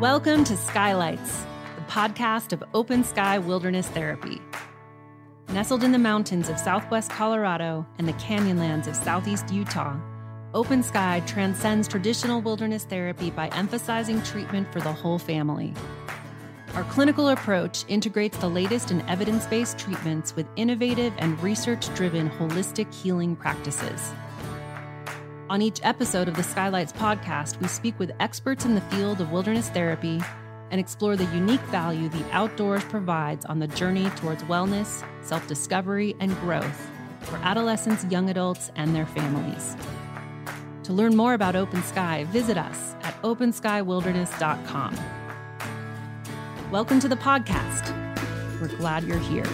Welcome to Skylights, the podcast of Open Sky Wilderness Therapy. Nestled in the mountains of southwest Colorado and the canyonlands of southeast Utah, Open Sky transcends traditional wilderness therapy by emphasizing treatment for the whole family. Our clinical approach integrates the latest in evidence based treatments with innovative and research driven holistic healing practices. On each episode of the Skylights podcast, we speak with experts in the field of wilderness therapy and explore the unique value the outdoors provides on the journey towards wellness, self discovery, and growth for adolescents, young adults, and their families. To learn more about Open Sky, visit us at openskywilderness.com. Welcome to the podcast. We're glad you're here.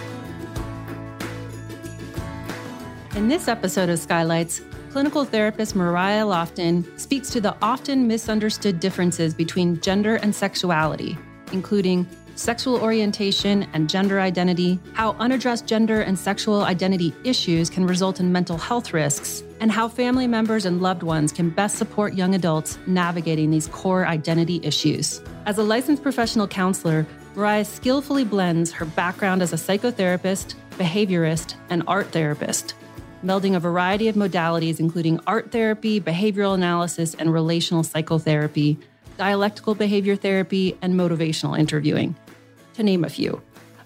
In this episode of Skylights, clinical therapist Mariah Lofton speaks to the often misunderstood differences between gender and sexuality, including sexual orientation and gender identity, how unaddressed gender and sexual identity issues can result in mental health risks, and how family members and loved ones can best support young adults navigating these core identity issues. As a licensed professional counselor, Mariah skillfully blends her background as a psychotherapist, behaviorist, and art therapist melding a variety of modalities, including art therapy, behavioral analysis, and relational psychotherapy, dialectical behavior therapy, and motivational interviewing, to name a few.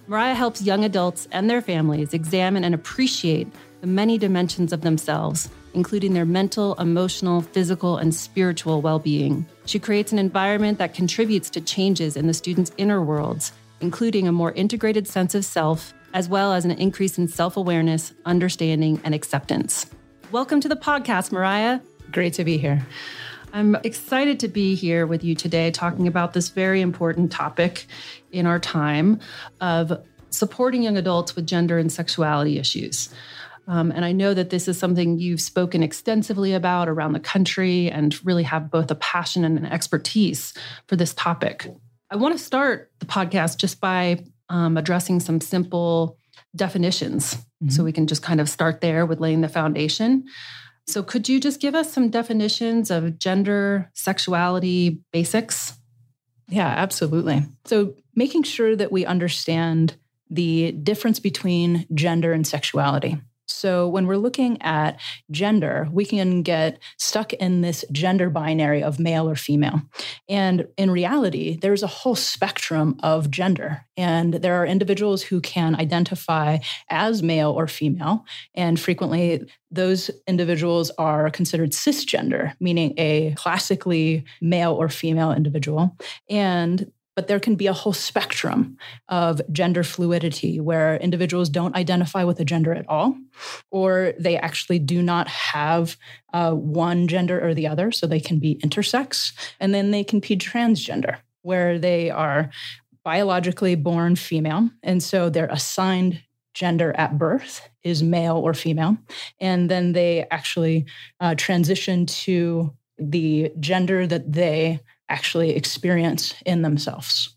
Mariah helps young adults and their families examine and appreciate the many dimensions of themselves, including their mental, emotional, physical, and spiritual well being. She creates an environment that contributes to changes in the students' inner worlds, including a more integrated sense of self as well as an increase in self awareness, understanding, and acceptance. Welcome to the podcast, Mariah. Great to be here. I'm excited to be here with you today talking about this very important topic in our time of supporting young adults with gender and sexuality issues. Um, and I know that this is something you've spoken extensively about around the country and really have both a passion and an expertise for this topic. I want to start the podcast just by um, addressing some simple definitions. Mm-hmm. So we can just kind of start there with laying the foundation. So, could you just give us some definitions of gender, sexuality basics? Yeah, absolutely. So, making sure that we understand the difference between gender and sexuality. So when we're looking at gender, we can get stuck in this gender binary of male or female. And in reality, there's a whole spectrum of gender. And there are individuals who can identify as male or female. And frequently, those individuals are considered cisgender, meaning a classically male or female individual. And but there can be a whole spectrum of gender fluidity where individuals don't identify with a gender at all, or they actually do not have uh, one gender or the other. So they can be intersex, and then they can be transgender, where they are biologically born female. And so their assigned gender at birth is male or female. And then they actually uh, transition to the gender that they actually experience in themselves.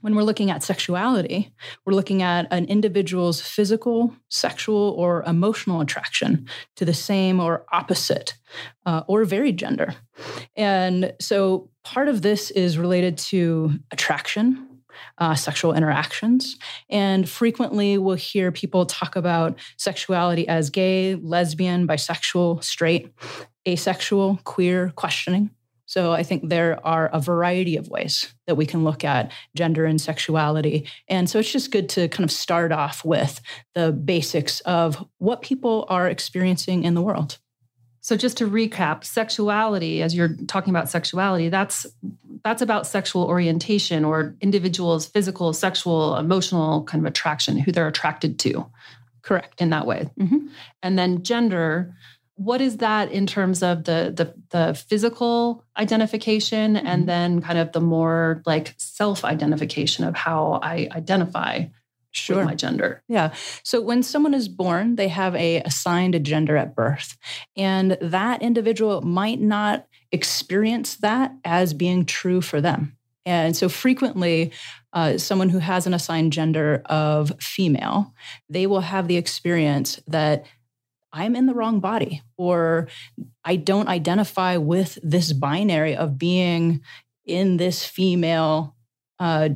When we're looking at sexuality, we're looking at an individual's physical, sexual, or emotional attraction to the same or opposite uh, or varied gender. And so part of this is related to attraction, uh, sexual interactions. And frequently we'll hear people talk about sexuality as gay, lesbian, bisexual, straight, asexual, queer, questioning. So I think there are a variety of ways that we can look at gender and sexuality. And so it's just good to kind of start off with the basics of what people are experiencing in the world. So just to recap, sexuality as you're talking about sexuality, that's that's about sexual orientation or individuals physical, sexual, emotional kind of attraction, who they're attracted to. Correct. In that way. Mm-hmm. And then gender what is that in terms of the the, the physical identification mm-hmm. and then kind of the more like self identification of how I identify sure. my gender? Yeah. So when someone is born, they have a assigned a gender at birth, and that individual might not experience that as being true for them. And so frequently, uh, someone who has an assigned gender of female, they will have the experience that I'm in the wrong body or I don't identify with this binary of being in this female uh,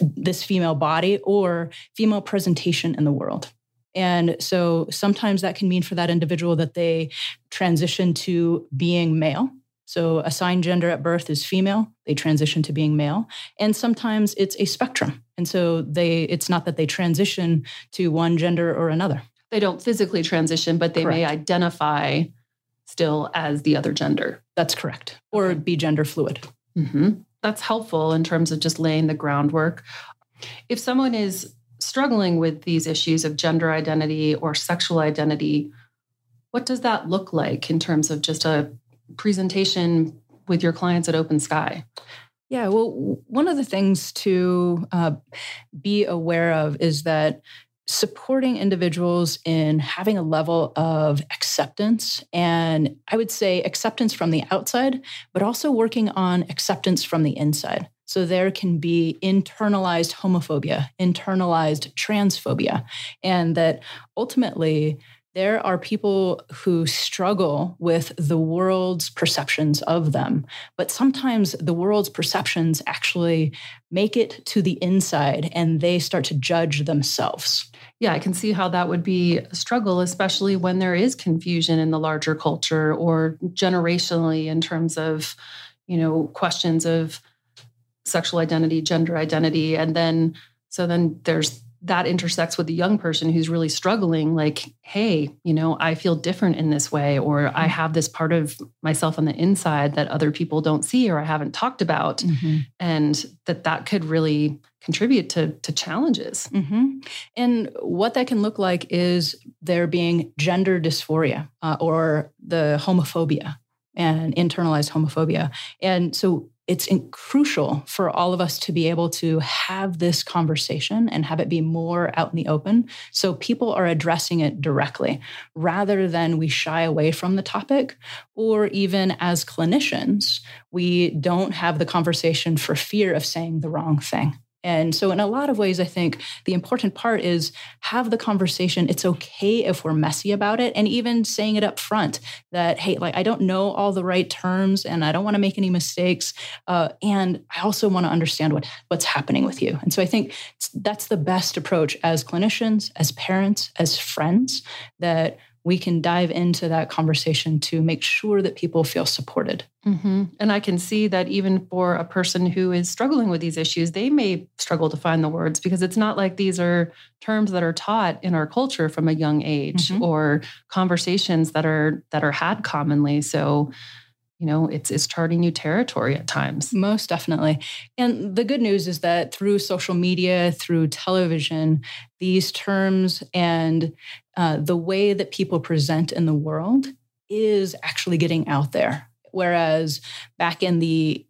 this female body or female presentation in the world. And so sometimes that can mean for that individual that they transition to being male. So assigned gender at birth is female, they transition to being male. And sometimes it's a spectrum. And so they it's not that they transition to one gender or another. They don't physically transition, but they correct. may identify still as the other gender. That's correct. Or be gender fluid. Mm-hmm. That's helpful in terms of just laying the groundwork. If someone is struggling with these issues of gender identity or sexual identity, what does that look like in terms of just a presentation with your clients at Open Sky? Yeah, well, one of the things to uh, be aware of is that supporting individuals in having a level of acceptance and I would say acceptance from the outside, but also working on acceptance from the inside. So there can be internalized homophobia, internalized transphobia, and that ultimately there are people who struggle with the world's perceptions of them. But sometimes the world's perceptions actually make it to the inside and they start to judge themselves. Yeah, I can see how that would be a struggle, especially when there is confusion in the larger culture or generationally in terms of, you know, questions of sexual identity, gender identity. And then, so then there's that intersects with the young person who's really struggling like hey you know i feel different in this way or i mm-hmm. have this part of myself on the inside that other people don't see or i haven't talked about mm-hmm. and that that could really contribute to, to challenges mm-hmm. and what that can look like is there being gender dysphoria uh, or the homophobia and internalized homophobia and so it's crucial for all of us to be able to have this conversation and have it be more out in the open. So people are addressing it directly rather than we shy away from the topic or even as clinicians we don't have the conversation for fear of saying the wrong thing and so, in a lot of ways, I think the important part is have the conversation. It's okay if we're messy about it, and even saying it up front that, hey, like, I don't know all the right terms and I don't want to make any mistakes. Uh, and I also want to understand what, what's happening with you. And so, I think that's the best approach as clinicians, as parents, as friends, that we can dive into that conversation to make sure that people feel supported. Mm-hmm. And I can see that even for a person who is struggling with these issues, they may struggle to find the words because it's not like these are terms that are taught in our culture from a young age mm-hmm. or conversations that are that are had commonly. So you know it's it's charting new territory at times. Most definitely. And the good news is that through social media through television these terms and uh, the way that people present in the world is actually getting out there. Whereas back in the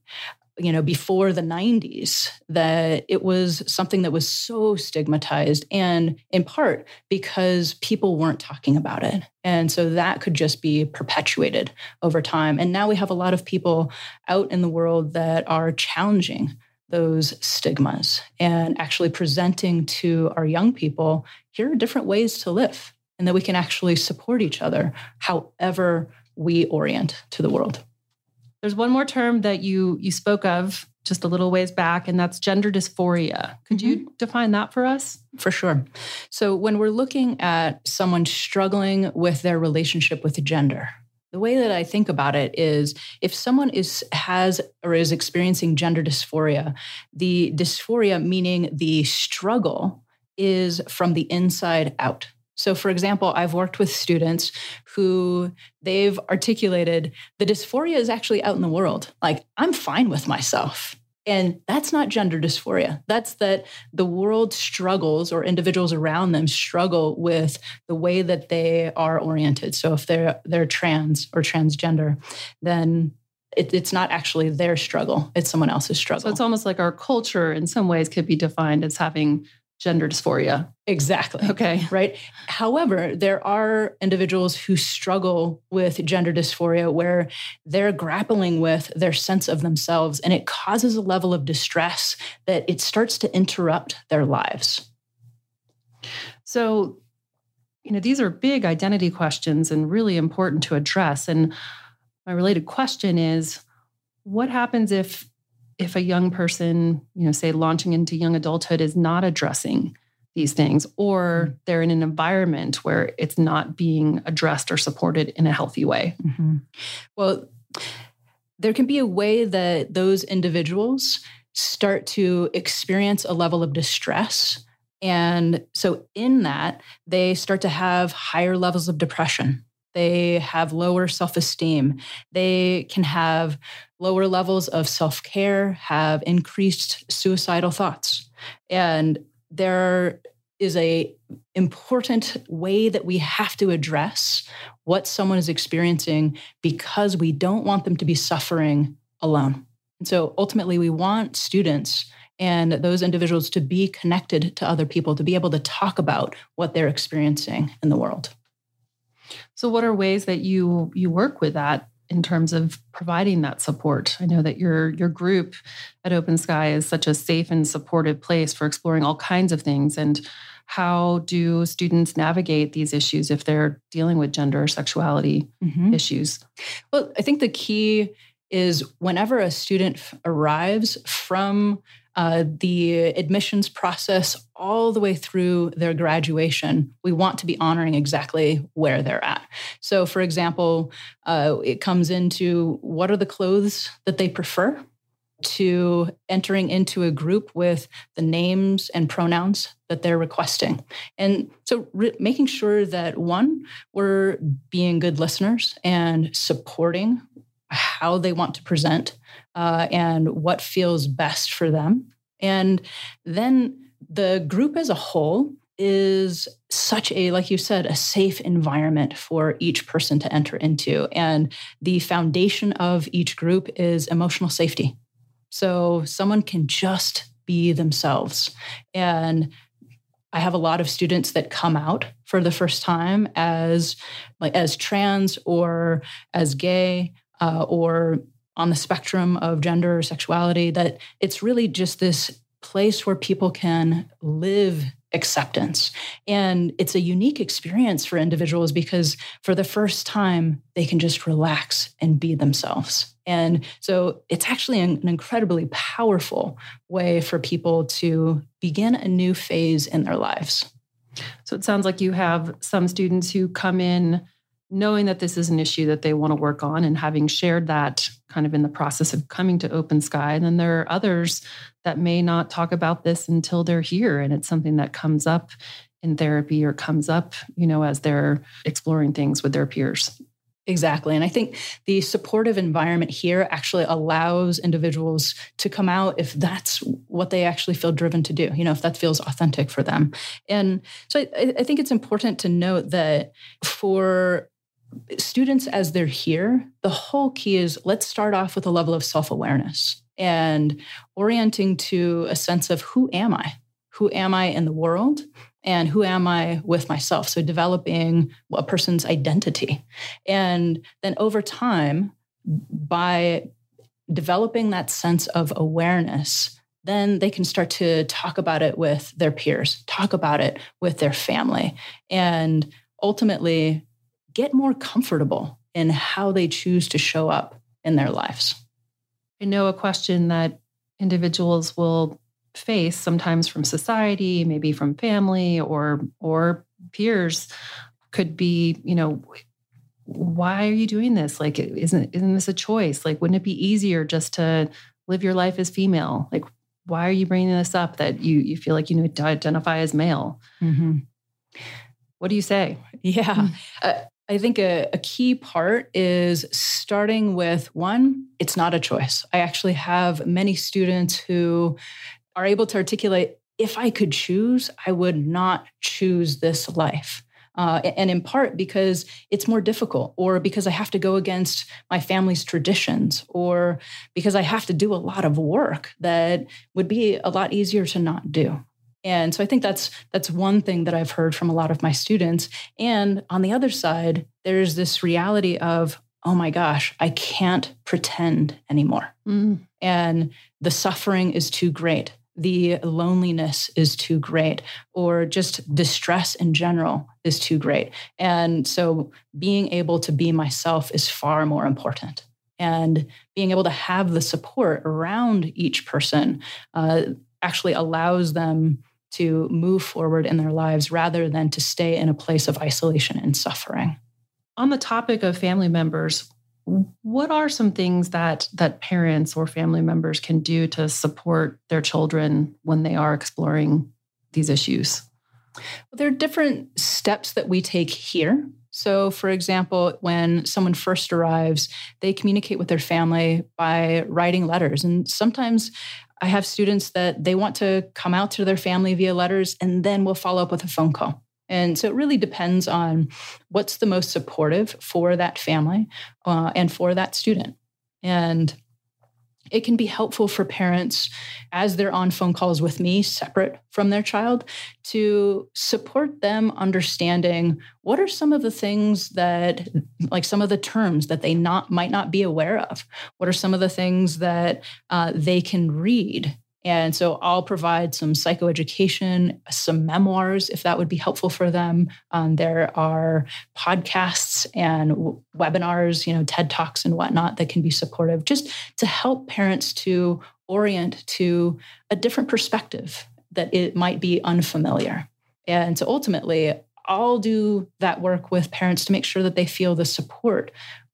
you know before the 90s that it was something that was so stigmatized and in part because people weren't talking about it. And so that could just be perpetuated over time. And now we have a lot of people out in the world that are challenging those stigmas and actually presenting to our young people here are different ways to live and that we can actually support each other however we orient to the world there's one more term that you you spoke of just a little ways back, and that's gender dysphoria. Could mm-hmm. you define that for us? For sure. So, when we're looking at someone struggling with their relationship with gender, the way that I think about it is if someone is has or is experiencing gender dysphoria, the dysphoria meaning the struggle is from the inside out. So, for example, I've worked with students who they've articulated the dysphoria is actually out in the world. Like, I'm fine with myself. And that's not gender dysphoria. That's that the world struggles or individuals around them struggle with the way that they are oriented. So if they're they're trans or transgender, then it, it's not actually their struggle; it's someone else's struggle. So it's almost like our culture, in some ways, could be defined as having gender dysphoria. Exactly. Okay. Right. However, there are individuals who struggle with gender dysphoria where they're grappling with their sense of themselves and it causes a level of distress that it starts to interrupt their lives. So, you know, these are big identity questions and really important to address. And my related question is what happens if if a young person, you know, say launching into young adulthood is not addressing these things, or mm-hmm. they're in an environment where it's not being addressed or supported in a healthy way? Mm-hmm. Well, there can be a way that those individuals start to experience a level of distress. And so, in that, they start to have higher levels of depression. They have lower self esteem. They can have lower levels of self care, have increased suicidal thoughts. And there is a important way that we have to address what someone is experiencing because we don't want them to be suffering alone. And so ultimately we want students and those individuals to be connected to other people to be able to talk about what they're experiencing in the world. So what are ways that you you work with that in terms of providing that support. I know that your your group at Open Sky is such a safe and supportive place for exploring all kinds of things and how do students navigate these issues if they're dealing with gender or sexuality mm-hmm. issues? Well, I think the key is whenever a student arrives from uh, the admissions process all the way through their graduation, we want to be honoring exactly where they're at. So, for example, uh, it comes into what are the clothes that they prefer? To entering into a group with the names and pronouns that they're requesting. And so, re- making sure that one, we're being good listeners and supporting how they want to present uh, and what feels best for them. And then the group as a whole is such a, like you said, a safe environment for each person to enter into. And the foundation of each group is emotional safety. So someone can just be themselves. And I have a lot of students that come out for the first time as like as trans or as gay uh, or on the spectrum of gender or sexuality, that it's really just this place where people can live acceptance. And it's a unique experience for individuals because for the first time, they can just relax and be themselves. And so it's actually an, incredibly powerful way for people to begin a new phase in their lives. So it sounds like you have some students who come in knowing that this is an issue that they want to work on and having shared that kind of in the process of coming to open sky and then there are others that may not talk about this until they're here and it's something that comes up in therapy or comes up you know as they're exploring things with their peers Exactly. And I think the supportive environment here actually allows individuals to come out if that's what they actually feel driven to do, you know, if that feels authentic for them. And so I, I think it's important to note that for students as they're here, the whole key is let's start off with a level of self awareness and orienting to a sense of who am I? Who am I in the world? And who am I with myself? So, developing a person's identity. And then over time, by developing that sense of awareness, then they can start to talk about it with their peers, talk about it with their family. And ultimately, get more comfortable in how they choose to show up in their lives. I know a question that individuals will face sometimes from society, maybe from family or or peers could be, you know, why are you doing this? Like isn't isn't this a choice? Like wouldn't it be easier just to live your life as female? Like why are you bringing this up that you you feel like you need to identify as male? Mm-hmm. What do you say? Yeah. Uh, I think a, a, key part is starting with one, it's not a choice. I actually have many students who are able to articulate if I could choose, I would not choose this life. Uh, and in part because it's more difficult, or because I have to go against my family's traditions, or because I have to do a lot of work that would be a lot easier to not do. And so I think that's that's one thing that I've heard from a lot of my students. And on the other side, there's this reality of, oh my gosh, I can't pretend anymore. Mm. And the suffering is too great. The loneliness is too great, or just distress in general is too great. And so being able to be myself is far more important. And being able to have the support around each person uh, actually allows them to move forward in their lives rather than to stay in a place of isolation and suffering. On the topic of family members, what are some things that that parents or family members can do to support their children when they are exploring these issues? Well, there are different steps that we take here. So, for example, when someone first arrives, they communicate with their family by writing letters. And sometimes I have students that they want to come out to their family via letters, and then we'll follow up with a phone call. And so it really depends on what's the most supportive for that family uh, and for that student. And it can be helpful for parents as they're on phone calls with me separate from their child to support them understanding what are some of the things that like some of the terms that they not might not be aware of. What are some of the things that uh, they can read and so I'll provide some psychoeducation, some memoirs, if that would be helpful for them. Um, there are podcasts and w- webinars, you know, TED Talks and whatnot that can be supportive just to help parents to orient to a different perspective that it might be unfamiliar. And so ultimately, I'll do that work with parents to make sure that they feel the support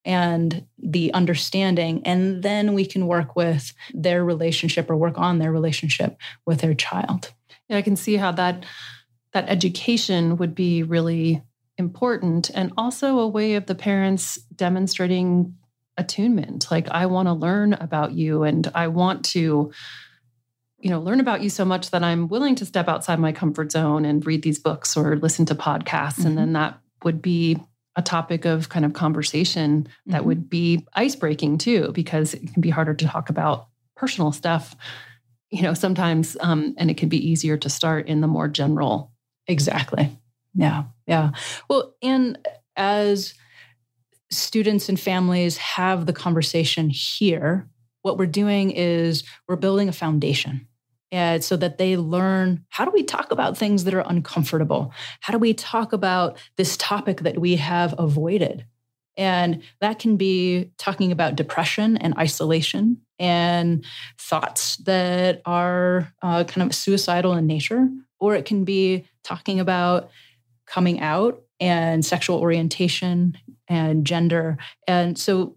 and the understanding. And then we can work with their relationship or work on their relationship with their child. Yeah, I can see how that that education would be really important and also a way of the parents demonstrating attunement like i want to learn about you and i want to you know learn about you so much that i'm willing to step outside my comfort zone and read these books or listen to podcasts mm-hmm. and then that would be a topic of kind of conversation that mm-hmm. would be ice breaking too, because it can be harder to talk about personal stuff, you know, sometimes, um, and it can be easier to start in the more general. Exactly. Yeah. Yeah. Well, and as students and families have the conversation here, what we're doing is we're building a foundation and so that they learn how do we talk about things that are uncomfortable? How do we talk about this topic that we have avoided? And that can be talking about depression and isolation and thoughts that are uh, kind of suicidal in nature, or it can be talking about coming out and sexual orientation and gender. And so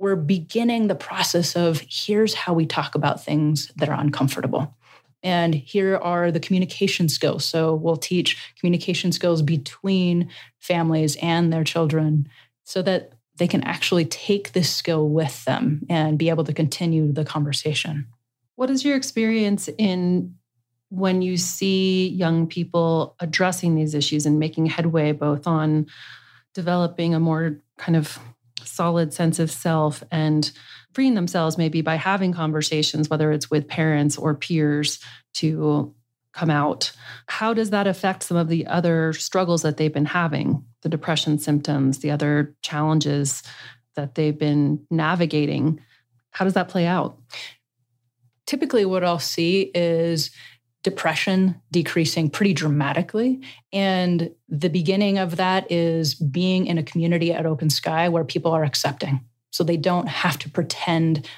we're beginning the process of here's how we talk about things that are uncomfortable. And here are the communication skills. So we'll teach communication skills between families and their children so that they can actually take this skill with them and be able to continue the conversation. What is your experience in when you see young people addressing these issues and making headway both on developing a more kind of solid sense of self and freeing themselves maybe by having conversations, whether it's with parents or peers, to come out. How does that affect some of the other struggles that they've been having, the depression symptoms, the other challenges that they've been navigating? How does that play out? Typically, what I'll see is depression decreasing pretty dramatically. And the beginning of that is being in a community at Open Sky where people are accepting. So they don't have to pretend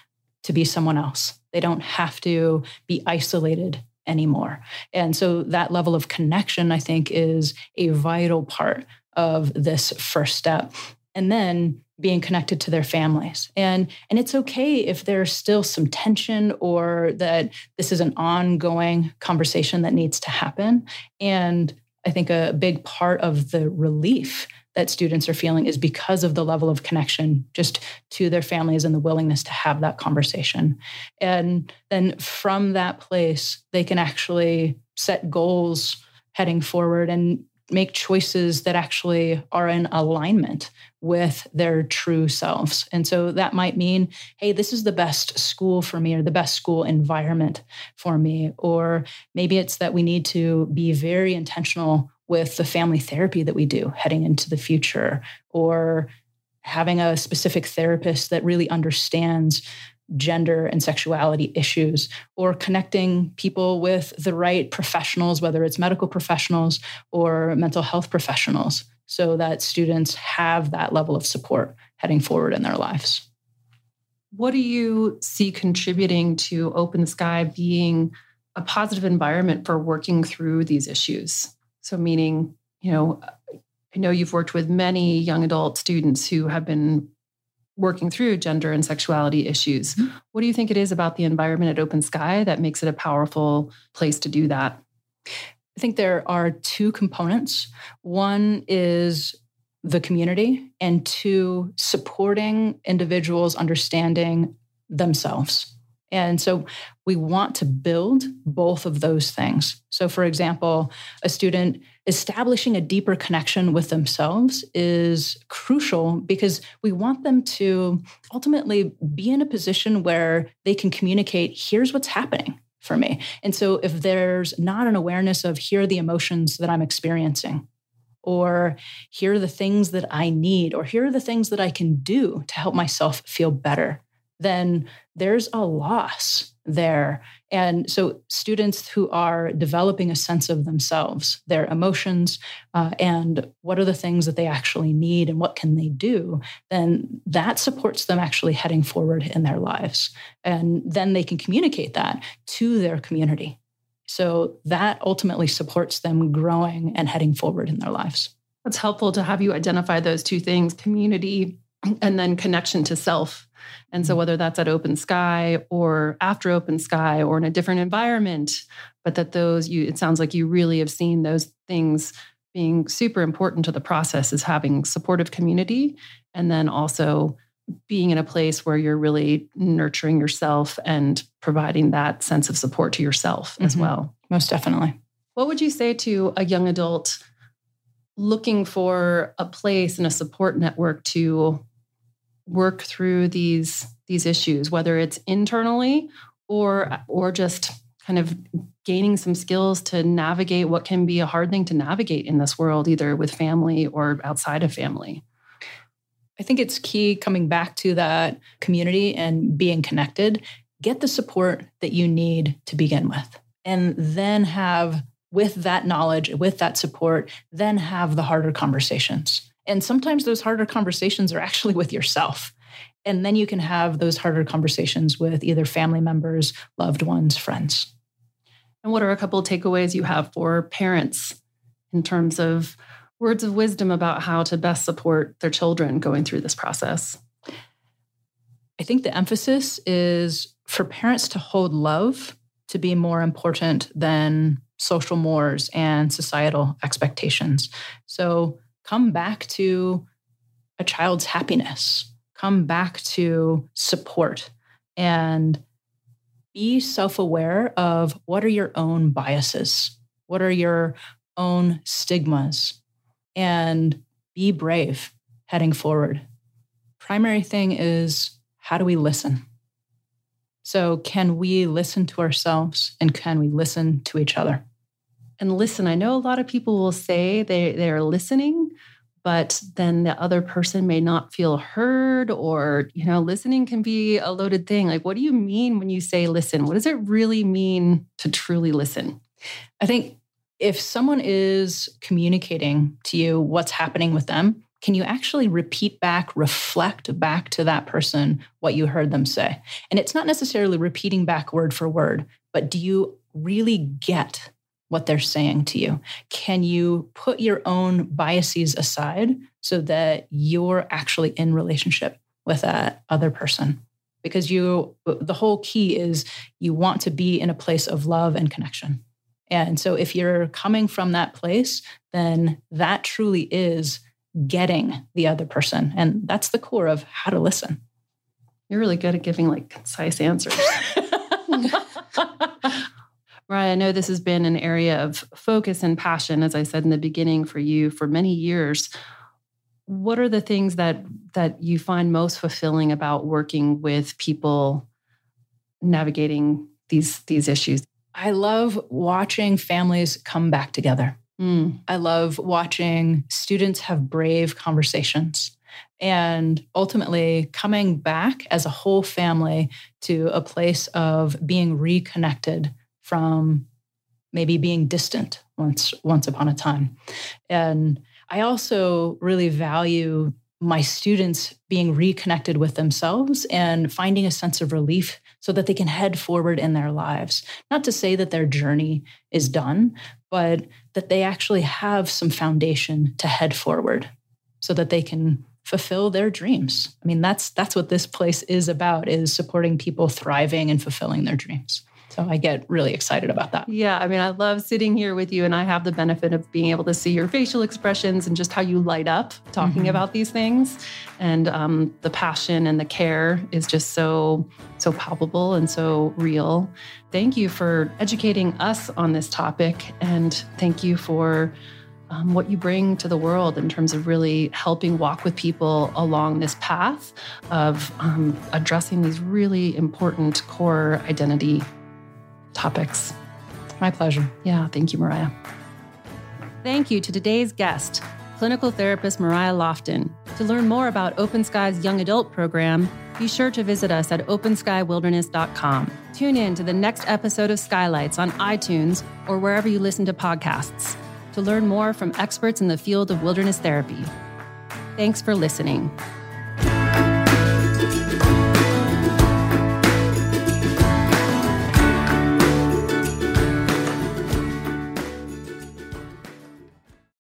to be someone else. They don't have to be isolated anymore. And so that level of connection, I think, is a vital part of this first step. And then being connected to their families. And and it's okay if there's still some tension or that this is an ongoing conversation that needs to happen. And I think a big part of the relief that students are feeling is because of the level of connection just to their families and the willingness to have that conversation. And then from that place, they can actually set goals heading forward and make choices that actually are in alignment with their true selves. And so that might mean, hey, this is the best school for me or the best school environment for me. Or maybe it's that we need to be very intentional with the family therapy that we do heading into the future or having a specific therapist that really understands gender and sexuality issues or connecting people with the right professionals, whether it's medical professionals or mental health professionals, so that students have that level of support heading forward in their lives. what do you see contributing to Open Sky being a positive environment for working through these issues? So, meaning, you know, I know you've worked with many young adult students who have been working through gender and sexuality issues. Mm-hmm. What do you think it is about the environment at Open Sky that makes it a powerful place to do that? I think there are two components. One is the community, and two, supporting individuals understanding themselves. And so we want to build both of those things. So, for example, a student establishing a deeper connection with themselves is crucial because we want them to ultimately be in a position where they can communicate here's what's happening for me. And so, if there's not an awareness of here are the emotions that I'm experiencing, or here are the things that I need, or here are the things that I can do to help myself feel better, then there's a loss there. And so, students who are developing a sense of themselves, their emotions, uh, and what are the things that they actually need and what can they do, then that supports them actually heading forward in their lives. And then they can communicate that to their community. So, that ultimately supports them growing and heading forward in their lives. That's helpful to have you identify those two things community and then connection to self and so, mm-hmm. whether that's at open sky or after open sky or in a different environment, but that those you, it sounds like you really have seen those things being super important to the process is having supportive community and then also being in a place where you're really nurturing yourself and providing that sense of support to yourself mm-hmm. as well. Most definitely. What would you say to a young adult looking for a place and a support network to work through these these issues whether it's internally or or just kind of gaining some skills to navigate what can be a hard thing to navigate in this world either with family or outside of family. I think it's key coming back to that community and being connected. Get the support that you need to begin with and then have with that knowledge with that support then have the harder conversations and sometimes those harder conversations are actually with yourself. And then you can have those harder conversations with either family members, loved ones, friends. And what are a couple of takeaways you have for parents in terms of words of wisdom about how to best support their children going through this process? I think the emphasis is for parents to hold love to be more important than social mores and societal expectations. So come back to a child's happiness, come back to support, and be self aware of what are your own biases, what are your own stigmas, and be brave heading forward. Primary thing is how do we listen? So, can we listen to ourselves and can we listen to each other? And listen. I know a lot of people will say they, they're listening, but then the other person may not feel heard or, you know, listening can be a loaded thing. Like, what do you mean when you say listen? What does it really mean to truly listen? I think if someone is communicating to you what's happening with them, can you actually repeat back, reflect back to that person what you heard them say? And it's not necessarily repeating back word for word, but do you really get what they're saying to you? Can you put your own biases aside so that you're actually in relationship with that other person? Because you, the whole key is you want to be in a place of love and connection. And so if you're coming from that place, then that truly is getting the other person. And that's the core of how to listen. You're really good at giving like concise answers. Right. I know this has been an area of focus and passion, as I said in the beginning, for you for many years. What are the things that that you find most fulfilling about working with people navigating these these issues? I love watching families come back together. Mm. I love watching students have brave conversations and ultimately coming back as a whole family to a place of being reconnected from maybe being distant once once upon a time. And I also really value my students being reconnected with themselves and finding a sense of relief so that they can head forward in their lives. Not to say that their journey is done, but that they actually have some foundation to head forward so that they can fulfill their dreams. I mean, that's that's what this place is about is supporting people thriving and fulfilling their dreams. So I get really excited about that. Yeah, I mean, I love sitting here with you, and I have the benefit of being able to see your facial expressions and just how you light up talking mm-hmm. about these things. And um, the passion and the care is just so, so palpable and so real. Thank you for educating us on this topic, and thank you for. Um, what you bring to the world in terms of really helping walk with people along this path of um, addressing these really important core identity topics. My pleasure. Yeah, thank you, Mariah. Thank you to today's guest, clinical therapist Mariah Lofton. To learn more about Open Sky's young adult program, be sure to visit us at openskywilderness.com. Tune in to the next episode of Skylights on iTunes or wherever you listen to podcasts to learn more from experts in the field of wilderness therapy. Thanks for listening.